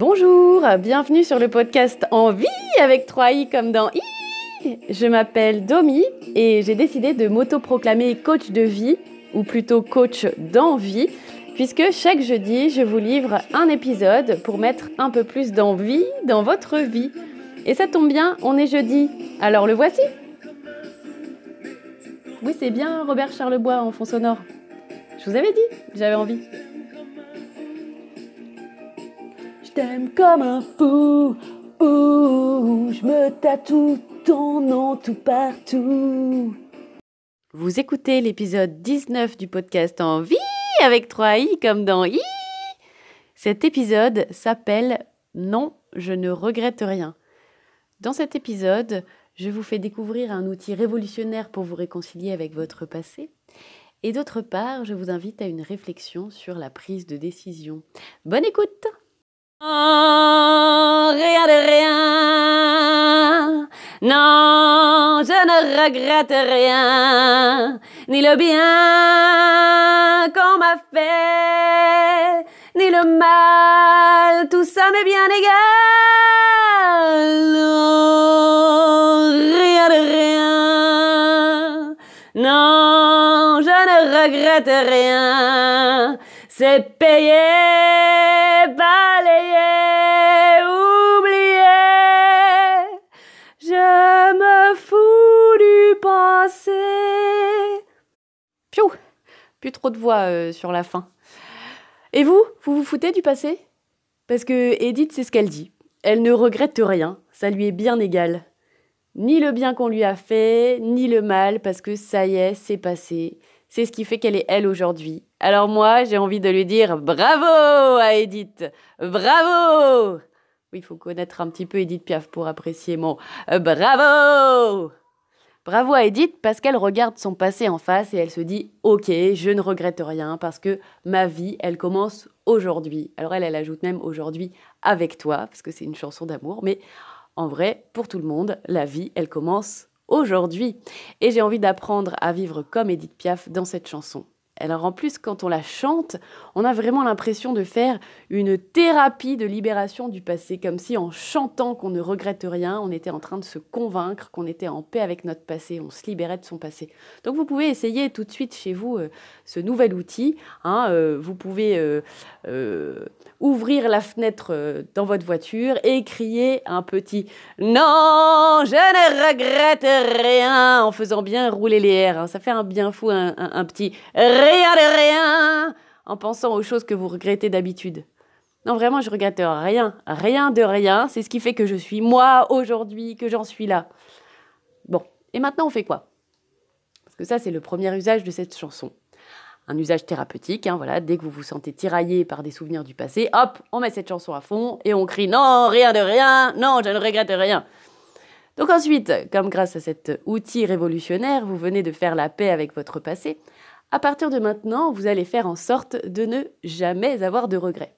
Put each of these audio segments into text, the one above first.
Bonjour, bienvenue sur le podcast En vie avec 3 i comme dans i. Je m'appelle Domi et j'ai décidé de m'autoproclamer coach de vie ou plutôt coach d'envie puisque chaque jeudi, je vous livre un épisode pour mettre un peu plus d'envie dans votre vie. Et ça tombe bien, on est jeudi. Alors le voici. Oui, c'est bien Robert Charlebois en fond sonore. Je vous avais dit, j'avais envie. Je t'aime comme un fou, je me tatoue ton nom tout partout. Vous écoutez l'épisode 19 du podcast En vie avec 3 i comme dans i. Cet épisode s'appelle Non, je ne regrette rien. Dans cet épisode, je vous fais découvrir un outil révolutionnaire pour vous réconcilier avec votre passé. Et d'autre part, je vous invite à une réflexion sur la prise de décision. Bonne écoute Oh, rien de rien. Non, je ne regrette rien, ni le bien qu'on m'a fait, ni le mal, tout ça m'est bien égal. Non, rien de rien. Non, je ne regrette rien. C'est payé, Plus trop de voix euh, sur la fin. Et vous, vous vous foutez du passé? Parce que Edith, c'est ce qu'elle dit. Elle ne regrette rien, ça lui est bien égal. Ni le bien qu'on lui a fait, ni le mal, parce que ça y est, c'est passé. C'est ce qui fait qu'elle est elle aujourd'hui. Alors moi, j'ai envie de lui dire bravo à Edith. Bravo Oui, il faut connaître un petit peu Edith Piaf pour apprécier mon euh, bravo Bravo à Edith parce qu'elle regarde son passé en face et elle se dit ok, je ne regrette rien parce que ma vie, elle commence aujourd'hui. Alors elle, elle ajoute même aujourd'hui avec toi parce que c'est une chanson d'amour, mais en vrai, pour tout le monde, la vie, elle commence aujourd'hui. Et j'ai envie d'apprendre à vivre comme Edith Piaf dans cette chanson. Alors en plus, quand on la chante, on a vraiment l'impression de faire une thérapie de libération du passé, comme si en chantant qu'on ne regrette rien, on était en train de se convaincre qu'on était en paix avec notre passé, on se libérait de son passé. Donc vous pouvez essayer tout de suite chez vous euh, ce nouvel outil. Hein, euh, vous pouvez euh, ouvrir la fenêtre dans votre voiture et crier un petit Non, je ne regrette rien en faisant bien rouler les airs. Hein. Ça fait un bien fou, un, un, un petit rien de rien en pensant aux choses que vous regrettez d'habitude. Non, vraiment, je regrette rien, rien de rien. C'est ce qui fait que je suis moi aujourd'hui, que j'en suis là. Bon, et maintenant on fait quoi? Parce que ça, c'est le premier usage de cette chanson. Un usage thérapeutique, hein, voilà, dès que vous vous sentez tiraillé par des souvenirs du passé, hop, on met cette chanson à fond et on crie non, rien de rien, non, je ne regrette rien. Donc ensuite, comme grâce à cet outil révolutionnaire, vous venez de faire la paix avec votre passé, à partir de maintenant, vous allez faire en sorte de ne jamais avoir de regrets.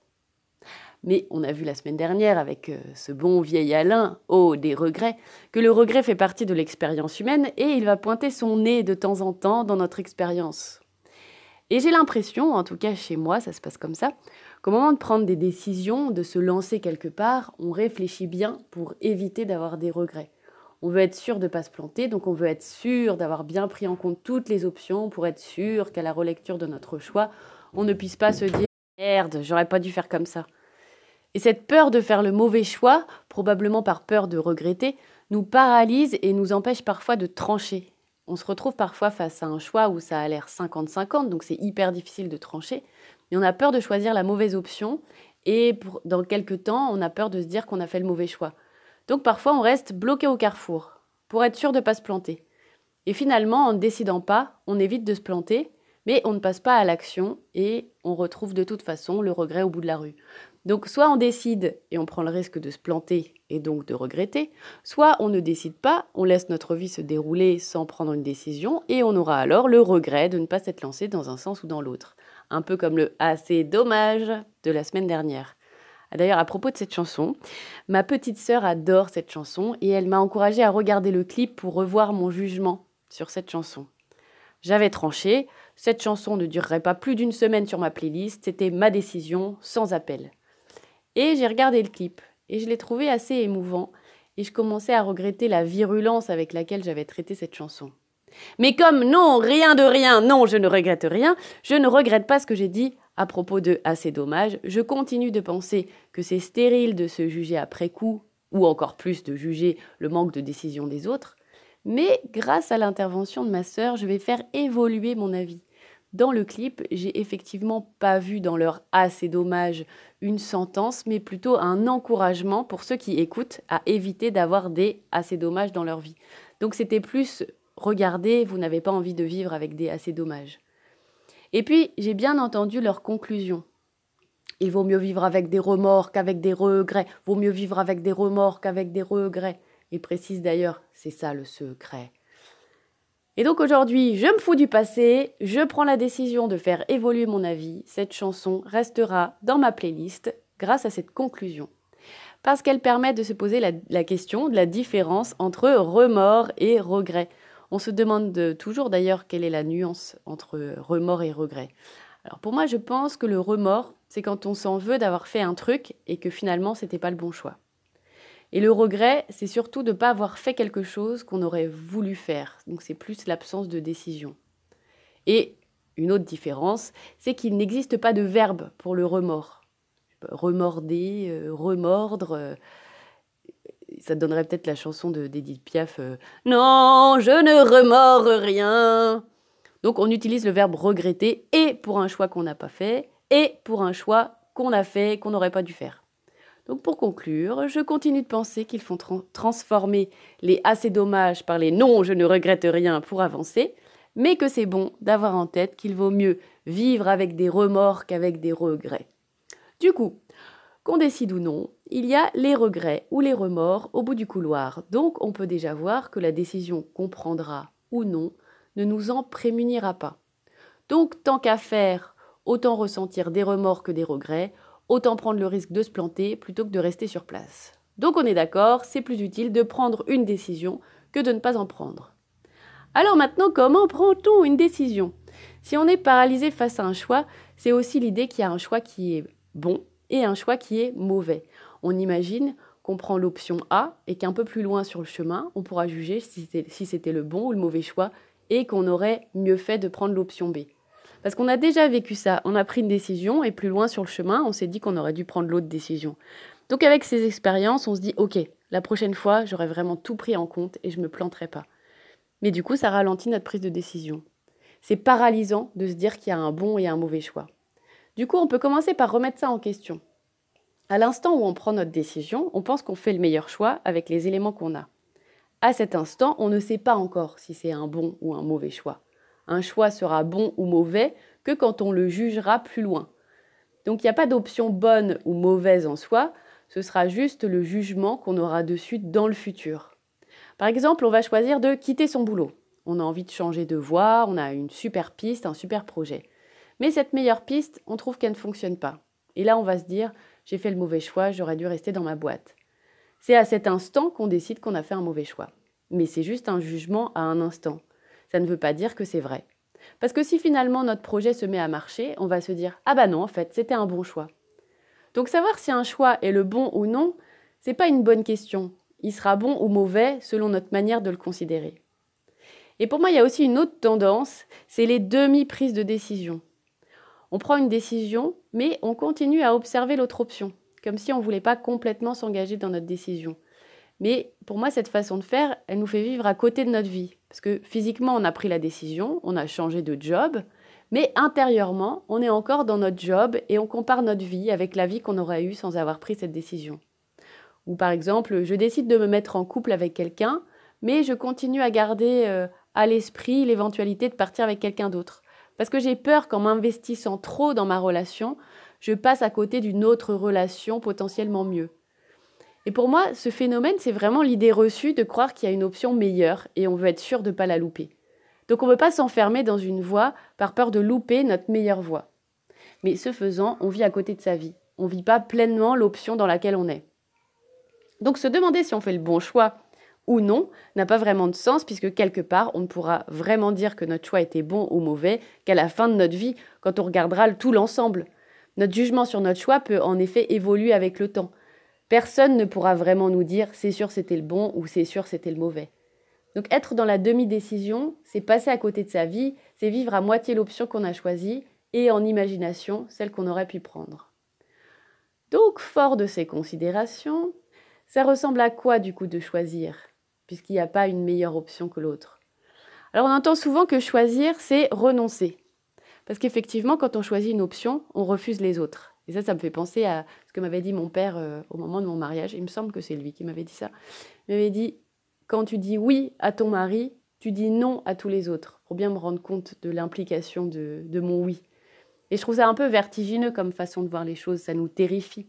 Mais on a vu la semaine dernière avec euh, ce bon vieil Alain, oh des regrets, que le regret fait partie de l'expérience humaine et il va pointer son nez de temps en temps dans notre expérience. Et j'ai l'impression, en tout cas chez moi, ça se passe comme ça, qu'au moment de prendre des décisions, de se lancer quelque part, on réfléchit bien pour éviter d'avoir des regrets. On veut être sûr de ne pas se planter, donc on veut être sûr d'avoir bien pris en compte toutes les options pour être sûr qu'à la relecture de notre choix, on ne puisse pas se dire merde, j'aurais pas dû faire comme ça. Et cette peur de faire le mauvais choix, probablement par peur de regretter, nous paralyse et nous empêche parfois de trancher. On se retrouve parfois face à un choix où ça a l'air 50-50, donc c'est hyper difficile de trancher, mais on a peur de choisir la mauvaise option et dans quelques temps, on a peur de se dire qu'on a fait le mauvais choix. Donc parfois on reste bloqué au carrefour pour être sûr de ne pas se planter. Et finalement, en ne décidant pas, on évite de se planter, mais on ne passe pas à l'action et on retrouve de toute façon le regret au bout de la rue. Donc soit on décide et on prend le risque de se planter et donc de regretter, soit on ne décide pas, on laisse notre vie se dérouler sans prendre une décision et on aura alors le regret de ne pas s'être lancé dans un sens ou dans l'autre. Un peu comme le assez dommage de la semaine dernière. D'ailleurs, à propos de cette chanson, ma petite sœur adore cette chanson et elle m'a encouragée à regarder le clip pour revoir mon jugement sur cette chanson. J'avais tranché, cette chanson ne durerait pas plus d'une semaine sur ma playlist, c'était ma décision sans appel. Et j'ai regardé le clip et je l'ai trouvé assez émouvant et je commençais à regretter la virulence avec laquelle j'avais traité cette chanson. Mais comme non, rien de rien, non, je ne regrette rien, je ne regrette pas ce que j'ai dit à propos de assez dommage, je continue de penser que c'est stérile de se juger après coup, ou encore plus de juger le manque de décision des autres, mais grâce à l'intervention de ma sœur, je vais faire évoluer mon avis. Dans le clip, j'ai effectivement pas vu dans leur assez dommage une sentence, mais plutôt un encouragement pour ceux qui écoutent à éviter d'avoir des assez dommages dans leur vie. Donc c'était plus regardez, vous n'avez pas envie de vivre avec des assez dommages. Et puis, j'ai bien entendu leur conclusion. Il vaut mieux vivre avec des remords qu'avec des regrets. Vaut mieux vivre avec des remords qu'avec des regrets. Il précise d'ailleurs, c'est ça le secret. Et donc aujourd'hui, je me fous du passé, je prends la décision de faire évoluer mon avis. Cette chanson restera dans ma playlist grâce à cette conclusion. Parce qu'elle permet de se poser la question de la différence entre remords et regrets. On se demande toujours d'ailleurs quelle est la nuance entre remords et regret. Alors pour moi, je pense que le remords, c'est quand on s'en veut d'avoir fait un truc et que finalement, c'était pas le bon choix. Et le regret, c'est surtout de ne pas avoir fait quelque chose qu'on aurait voulu faire. Donc c'est plus l'absence de décision. Et une autre différence, c'est qu'il n'existe pas de verbe pour le remords. Remorder, euh, remordre. Euh, ça donnerait peut-être la chanson d'Edith Piaf euh, Non, je ne remords rien. Donc on utilise le verbe regretter et pour un choix qu'on n'a pas fait et pour un choix qu'on a fait, qu'on n'aurait pas dû faire. Donc pour conclure, je continue de penser qu'il faut transformer les assez dommages par les non, je ne regrette rien pour avancer, mais que c'est bon d'avoir en tête qu'il vaut mieux vivre avec des remords qu'avec des regrets. Du coup, qu'on décide ou non, il y a les regrets ou les remords au bout du couloir. Donc on peut déjà voir que la décision qu'on prendra ou non ne nous en prémunira pas. Donc tant qu'à faire, autant ressentir des remords que des regrets, autant prendre le risque de se planter plutôt que de rester sur place. Donc on est d'accord, c'est plus utile de prendre une décision que de ne pas en prendre. Alors maintenant, comment prend-on une décision? Si on est paralysé face à un choix, c'est aussi l'idée qu'il y a un choix qui est bon et un choix qui est mauvais. On imagine qu'on prend l'option A et qu'un peu plus loin sur le chemin, on pourra juger si c'était le bon ou le mauvais choix et qu'on aurait mieux fait de prendre l'option B. Parce qu'on a déjà vécu ça, on a pris une décision et plus loin sur le chemin, on s'est dit qu'on aurait dû prendre l'autre décision. Donc avec ces expériences, on se dit OK, la prochaine fois, j'aurais vraiment tout pris en compte et je ne me planterai pas. Mais du coup, ça ralentit notre prise de décision. C'est paralysant de se dire qu'il y a un bon et un mauvais choix. Du coup, on peut commencer par remettre ça en question. À l'instant où on prend notre décision, on pense qu'on fait le meilleur choix avec les éléments qu'on a. À cet instant, on ne sait pas encore si c'est un bon ou un mauvais choix. Un choix sera bon ou mauvais que quand on le jugera plus loin. Donc il n'y a pas d'option bonne ou mauvaise en soi, ce sera juste le jugement qu'on aura dessus dans le futur. Par exemple, on va choisir de quitter son boulot. On a envie de changer de voie, on a une super piste, un super projet. Mais cette meilleure piste, on trouve qu'elle ne fonctionne pas. Et là, on va se dire, j'ai fait le mauvais choix, j'aurais dû rester dans ma boîte. C'est à cet instant qu'on décide qu'on a fait un mauvais choix. Mais c'est juste un jugement à un instant. Ça ne veut pas dire que c'est vrai. Parce que si finalement notre projet se met à marcher, on va se dire Ah bah non, en fait, c'était un bon choix. Donc savoir si un choix est le bon ou non, c'est pas une bonne question. Il sera bon ou mauvais selon notre manière de le considérer. Et pour moi, il y a aussi une autre tendance, c'est les demi-prises de décision. On prend une décision, mais on continue à observer l'autre option, comme si on ne voulait pas complètement s'engager dans notre décision. Mais pour moi, cette façon de faire, elle nous fait vivre à côté de notre vie. Parce que physiquement, on a pris la décision, on a changé de job, mais intérieurement, on est encore dans notre job et on compare notre vie avec la vie qu'on aurait eue sans avoir pris cette décision. Ou par exemple, je décide de me mettre en couple avec quelqu'un, mais je continue à garder euh, à l'esprit l'éventualité de partir avec quelqu'un d'autre. Parce que j'ai peur qu'en m'investissant trop dans ma relation, je passe à côté d'une autre relation potentiellement mieux. Et pour moi, ce phénomène, c'est vraiment l'idée reçue de croire qu'il y a une option meilleure et on veut être sûr de ne pas la louper. Donc on ne veut pas s'enfermer dans une voie par peur de louper notre meilleure voie. Mais ce faisant, on vit à côté de sa vie. On ne vit pas pleinement l'option dans laquelle on est. Donc se demander si on fait le bon choix ou non n'a pas vraiment de sens puisque quelque part on ne pourra vraiment dire que notre choix était bon ou mauvais qu'à la fin de notre vie quand on regardera tout l'ensemble. Notre jugement sur notre choix peut en effet évoluer avec le temps. Personne ne pourra vraiment nous dire c'est sûr c'était le bon ou c'est sûr c'était le mauvais. Donc être dans la demi-décision, c'est passer à côté de sa vie, c'est vivre à moitié l'option qu'on a choisie et en imagination celle qu'on aurait pu prendre. Donc fort de ces considérations, ça ressemble à quoi du coup de choisir, puisqu'il n'y a pas une meilleure option que l'autre Alors on entend souvent que choisir, c'est renoncer. Parce qu'effectivement, quand on choisit une option, on refuse les autres. Et ça, ça me fait penser à ce que m'avait dit mon père euh, au moment de mon mariage. Il me semble que c'est lui qui m'avait dit ça. Il m'avait dit, quand tu dis oui à ton mari, tu dis non à tous les autres, pour bien me rendre compte de l'implication de, de mon oui. Et je trouve ça un peu vertigineux comme façon de voir les choses, ça nous terrifie.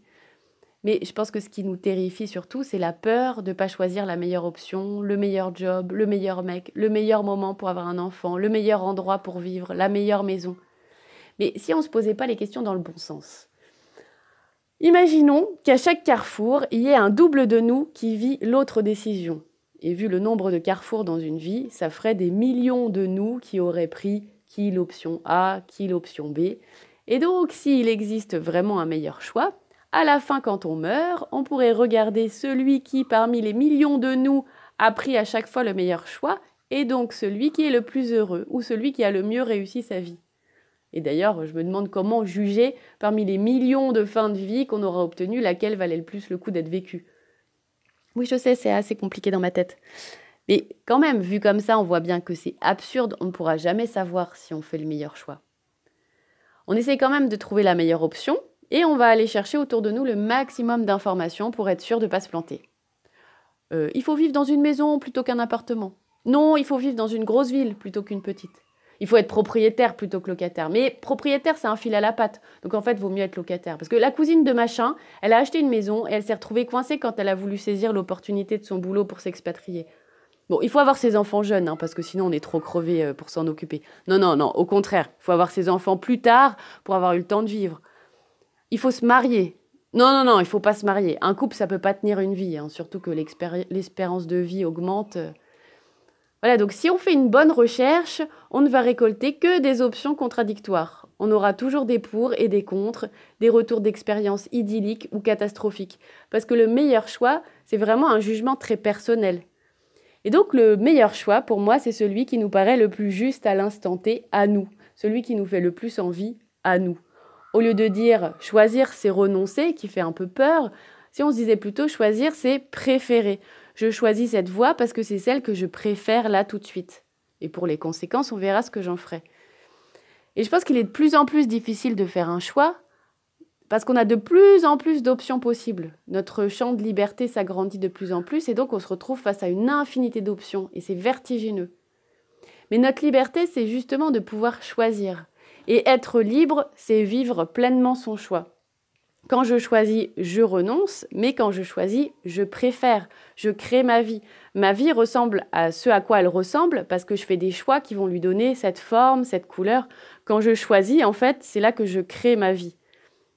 Mais je pense que ce qui nous terrifie surtout, c'est la peur de ne pas choisir la meilleure option, le meilleur job, le meilleur mec, le meilleur moment pour avoir un enfant, le meilleur endroit pour vivre, la meilleure maison. Mais si on ne se posait pas les questions dans le bon sens. Imaginons qu'à chaque carrefour, il y ait un double de nous qui vit l'autre décision. Et vu le nombre de carrefours dans une vie, ça ferait des millions de nous qui auraient pris qui l'option A, qui l'option B. Et donc, s'il existe vraiment un meilleur choix, à la fin, quand on meurt, on pourrait regarder celui qui, parmi les millions de nous, a pris à chaque fois le meilleur choix, et donc celui qui est le plus heureux, ou celui qui a le mieux réussi sa vie. Et d'ailleurs, je me demande comment juger parmi les millions de fins de vie qu'on aura obtenues, laquelle valait le plus le coup d'être vécue. Oui, je sais, c'est assez compliqué dans ma tête. Mais quand même, vu comme ça, on voit bien que c'est absurde, on ne pourra jamais savoir si on fait le meilleur choix. On essaie quand même de trouver la meilleure option, et on va aller chercher autour de nous le maximum d'informations pour être sûr de ne pas se planter. Euh, il faut vivre dans une maison plutôt qu'un appartement. Non, il faut vivre dans une grosse ville plutôt qu'une petite. Il faut être propriétaire plutôt que locataire. Mais propriétaire, c'est un fil à la patte. Donc en fait, il vaut mieux être locataire. Parce que la cousine de machin, elle a acheté une maison et elle s'est retrouvée coincée quand elle a voulu saisir l'opportunité de son boulot pour s'expatrier. Bon, il faut avoir ses enfants jeunes, hein, parce que sinon on est trop crevé euh, pour s'en occuper. Non, non, non, au contraire, il faut avoir ses enfants plus tard pour avoir eu le temps de vivre il faut se marier. Non, non, non, il faut pas se marier. Un couple, ça peut pas tenir une vie, hein, surtout que l'espérance de vie augmente. Voilà, donc si on fait une bonne recherche, on ne va récolter que des options contradictoires. On aura toujours des pour et des contre, des retours d'expérience idylliques ou catastrophiques. Parce que le meilleur choix, c'est vraiment un jugement très personnel. Et donc le meilleur choix, pour moi, c'est celui qui nous paraît le plus juste à l'instant T, à nous. Celui qui nous fait le plus envie, à nous. Au lieu de dire choisir, c'est renoncer, qui fait un peu peur, si on se disait plutôt choisir, c'est préférer. Je choisis cette voie parce que c'est celle que je préfère là tout de suite. Et pour les conséquences, on verra ce que j'en ferai. Et je pense qu'il est de plus en plus difficile de faire un choix parce qu'on a de plus en plus d'options possibles. Notre champ de liberté s'agrandit de plus en plus et donc on se retrouve face à une infinité d'options et c'est vertigineux. Mais notre liberté, c'est justement de pouvoir choisir. Et être libre, c'est vivre pleinement son choix. Quand je choisis, je renonce, mais quand je choisis, je préfère, je crée ma vie. Ma vie ressemble à ce à quoi elle ressemble parce que je fais des choix qui vont lui donner cette forme, cette couleur. Quand je choisis, en fait, c'est là que je crée ma vie.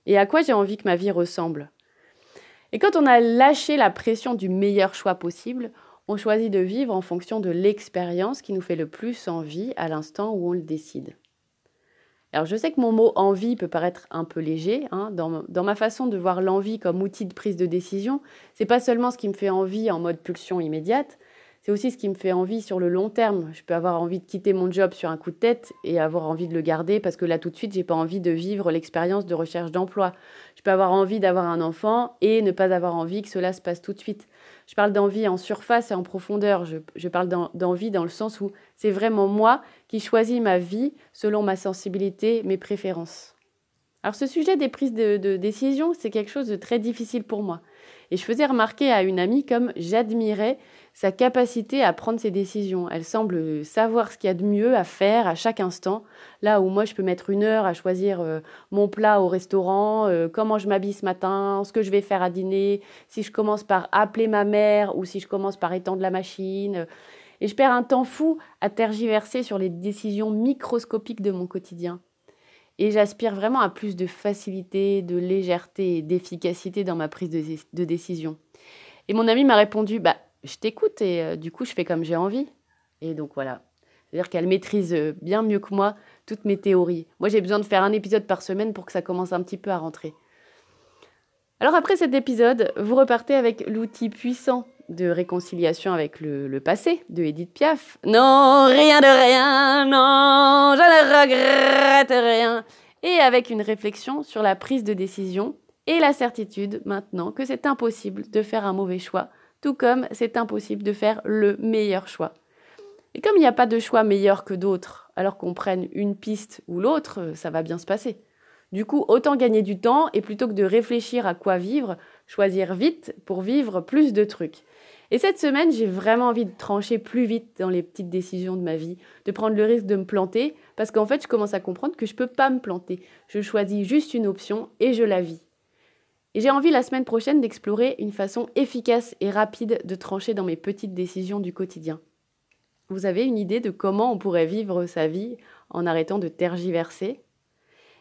Et à quoi j'ai envie que ma vie ressemble? Et quand on a lâché la pression du meilleur choix possible, on choisit de vivre en fonction de l'expérience qui nous fait le plus envie à l'instant où on le décide. Alors je sais que mon mot envie peut paraître un peu léger. Hein. Dans, ma façon de voir l'envie comme outil de prise de décision, c'est pas seulement ce qui me fait envie en mode pulsion immédiate, c'est aussi ce qui me fait envie sur le long terme. Je peux avoir envie de quitter mon job sur un coup de tête et avoir envie de le garder parce que là tout de suite j'ai pas envie de vivre l'expérience de recherche d'emploi. Je peux avoir envie d'avoir un enfant et ne pas avoir envie que cela se passe tout de suite. Je parle d'envie en surface et en profondeur. Je, parle d'envie dans le sens où c'est vraiment moi qui choisis ma vie selon ma sensibilité, mes préférences. Alors ce sujet des prises de, de décision, c'est quelque chose de très difficile pour moi. Et je faisais remarquer à une amie comme j'admirais sa capacité à prendre ses décisions. Elle semble savoir ce qu'il y a de mieux à faire à chaque instant. Là où moi, je peux mettre une heure à choisir euh, mon plat au restaurant, euh, comment je m'habille ce matin, ce que je vais faire à dîner, si je commence par appeler ma mère ou si je commence par étendre la machine. Et je perds un temps fou à tergiverser sur les décisions microscopiques de mon quotidien. Et j'aspire vraiment à plus de facilité, de légèreté et d'efficacité dans ma prise de, décision. Et mon ami m'a répondu, bah, je t'écoute et euh, du coup, je fais comme j'ai envie. Et donc voilà. C'est-à-dire qu'elle maîtrise euh, bien mieux que moi toutes mes théories. Moi, j'ai besoin de faire un épisode par semaine pour que ça commence un petit peu à rentrer. Alors après cet épisode, vous repartez avec l'outil puissant de réconciliation avec le, passé de Edith Piaf. Non, rien de rien, non, je ne regrette rien. Et avec une réflexion sur la prise de décision et la certitude maintenant que c'est impossible de faire un mauvais choix, tout comme c'est impossible de faire le meilleur choix. Et comme il n'y a pas de choix meilleur que d'autres, alors qu'on prenne une piste ou l'autre, ça va bien se passer. Du coup, autant gagner du temps et plutôt que de réfléchir à quoi vivre, choisir vite pour vivre plus de trucs. Et cette semaine, j'ai vraiment envie de trancher plus vite dans les petites décisions de ma vie, de prendre le risque de me planter, parce qu'en fait, je commence à comprendre que je ne peux pas me planter. Je choisis juste une option et je la vis. Et j'ai envie la semaine prochaine d'explorer une façon efficace et rapide de trancher dans mes petites décisions du quotidien. Vous avez une idée de comment on pourrait vivre sa vie en arrêtant de tergiverser?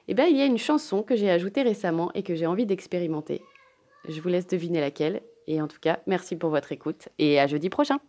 Eh bien, il y a une chanson que j'ai ajoutée récemment et que j'ai envie d'expérimenter. Je vous laisse deviner laquelle. Et en tout cas, merci pour votre écoute et à jeudi prochain.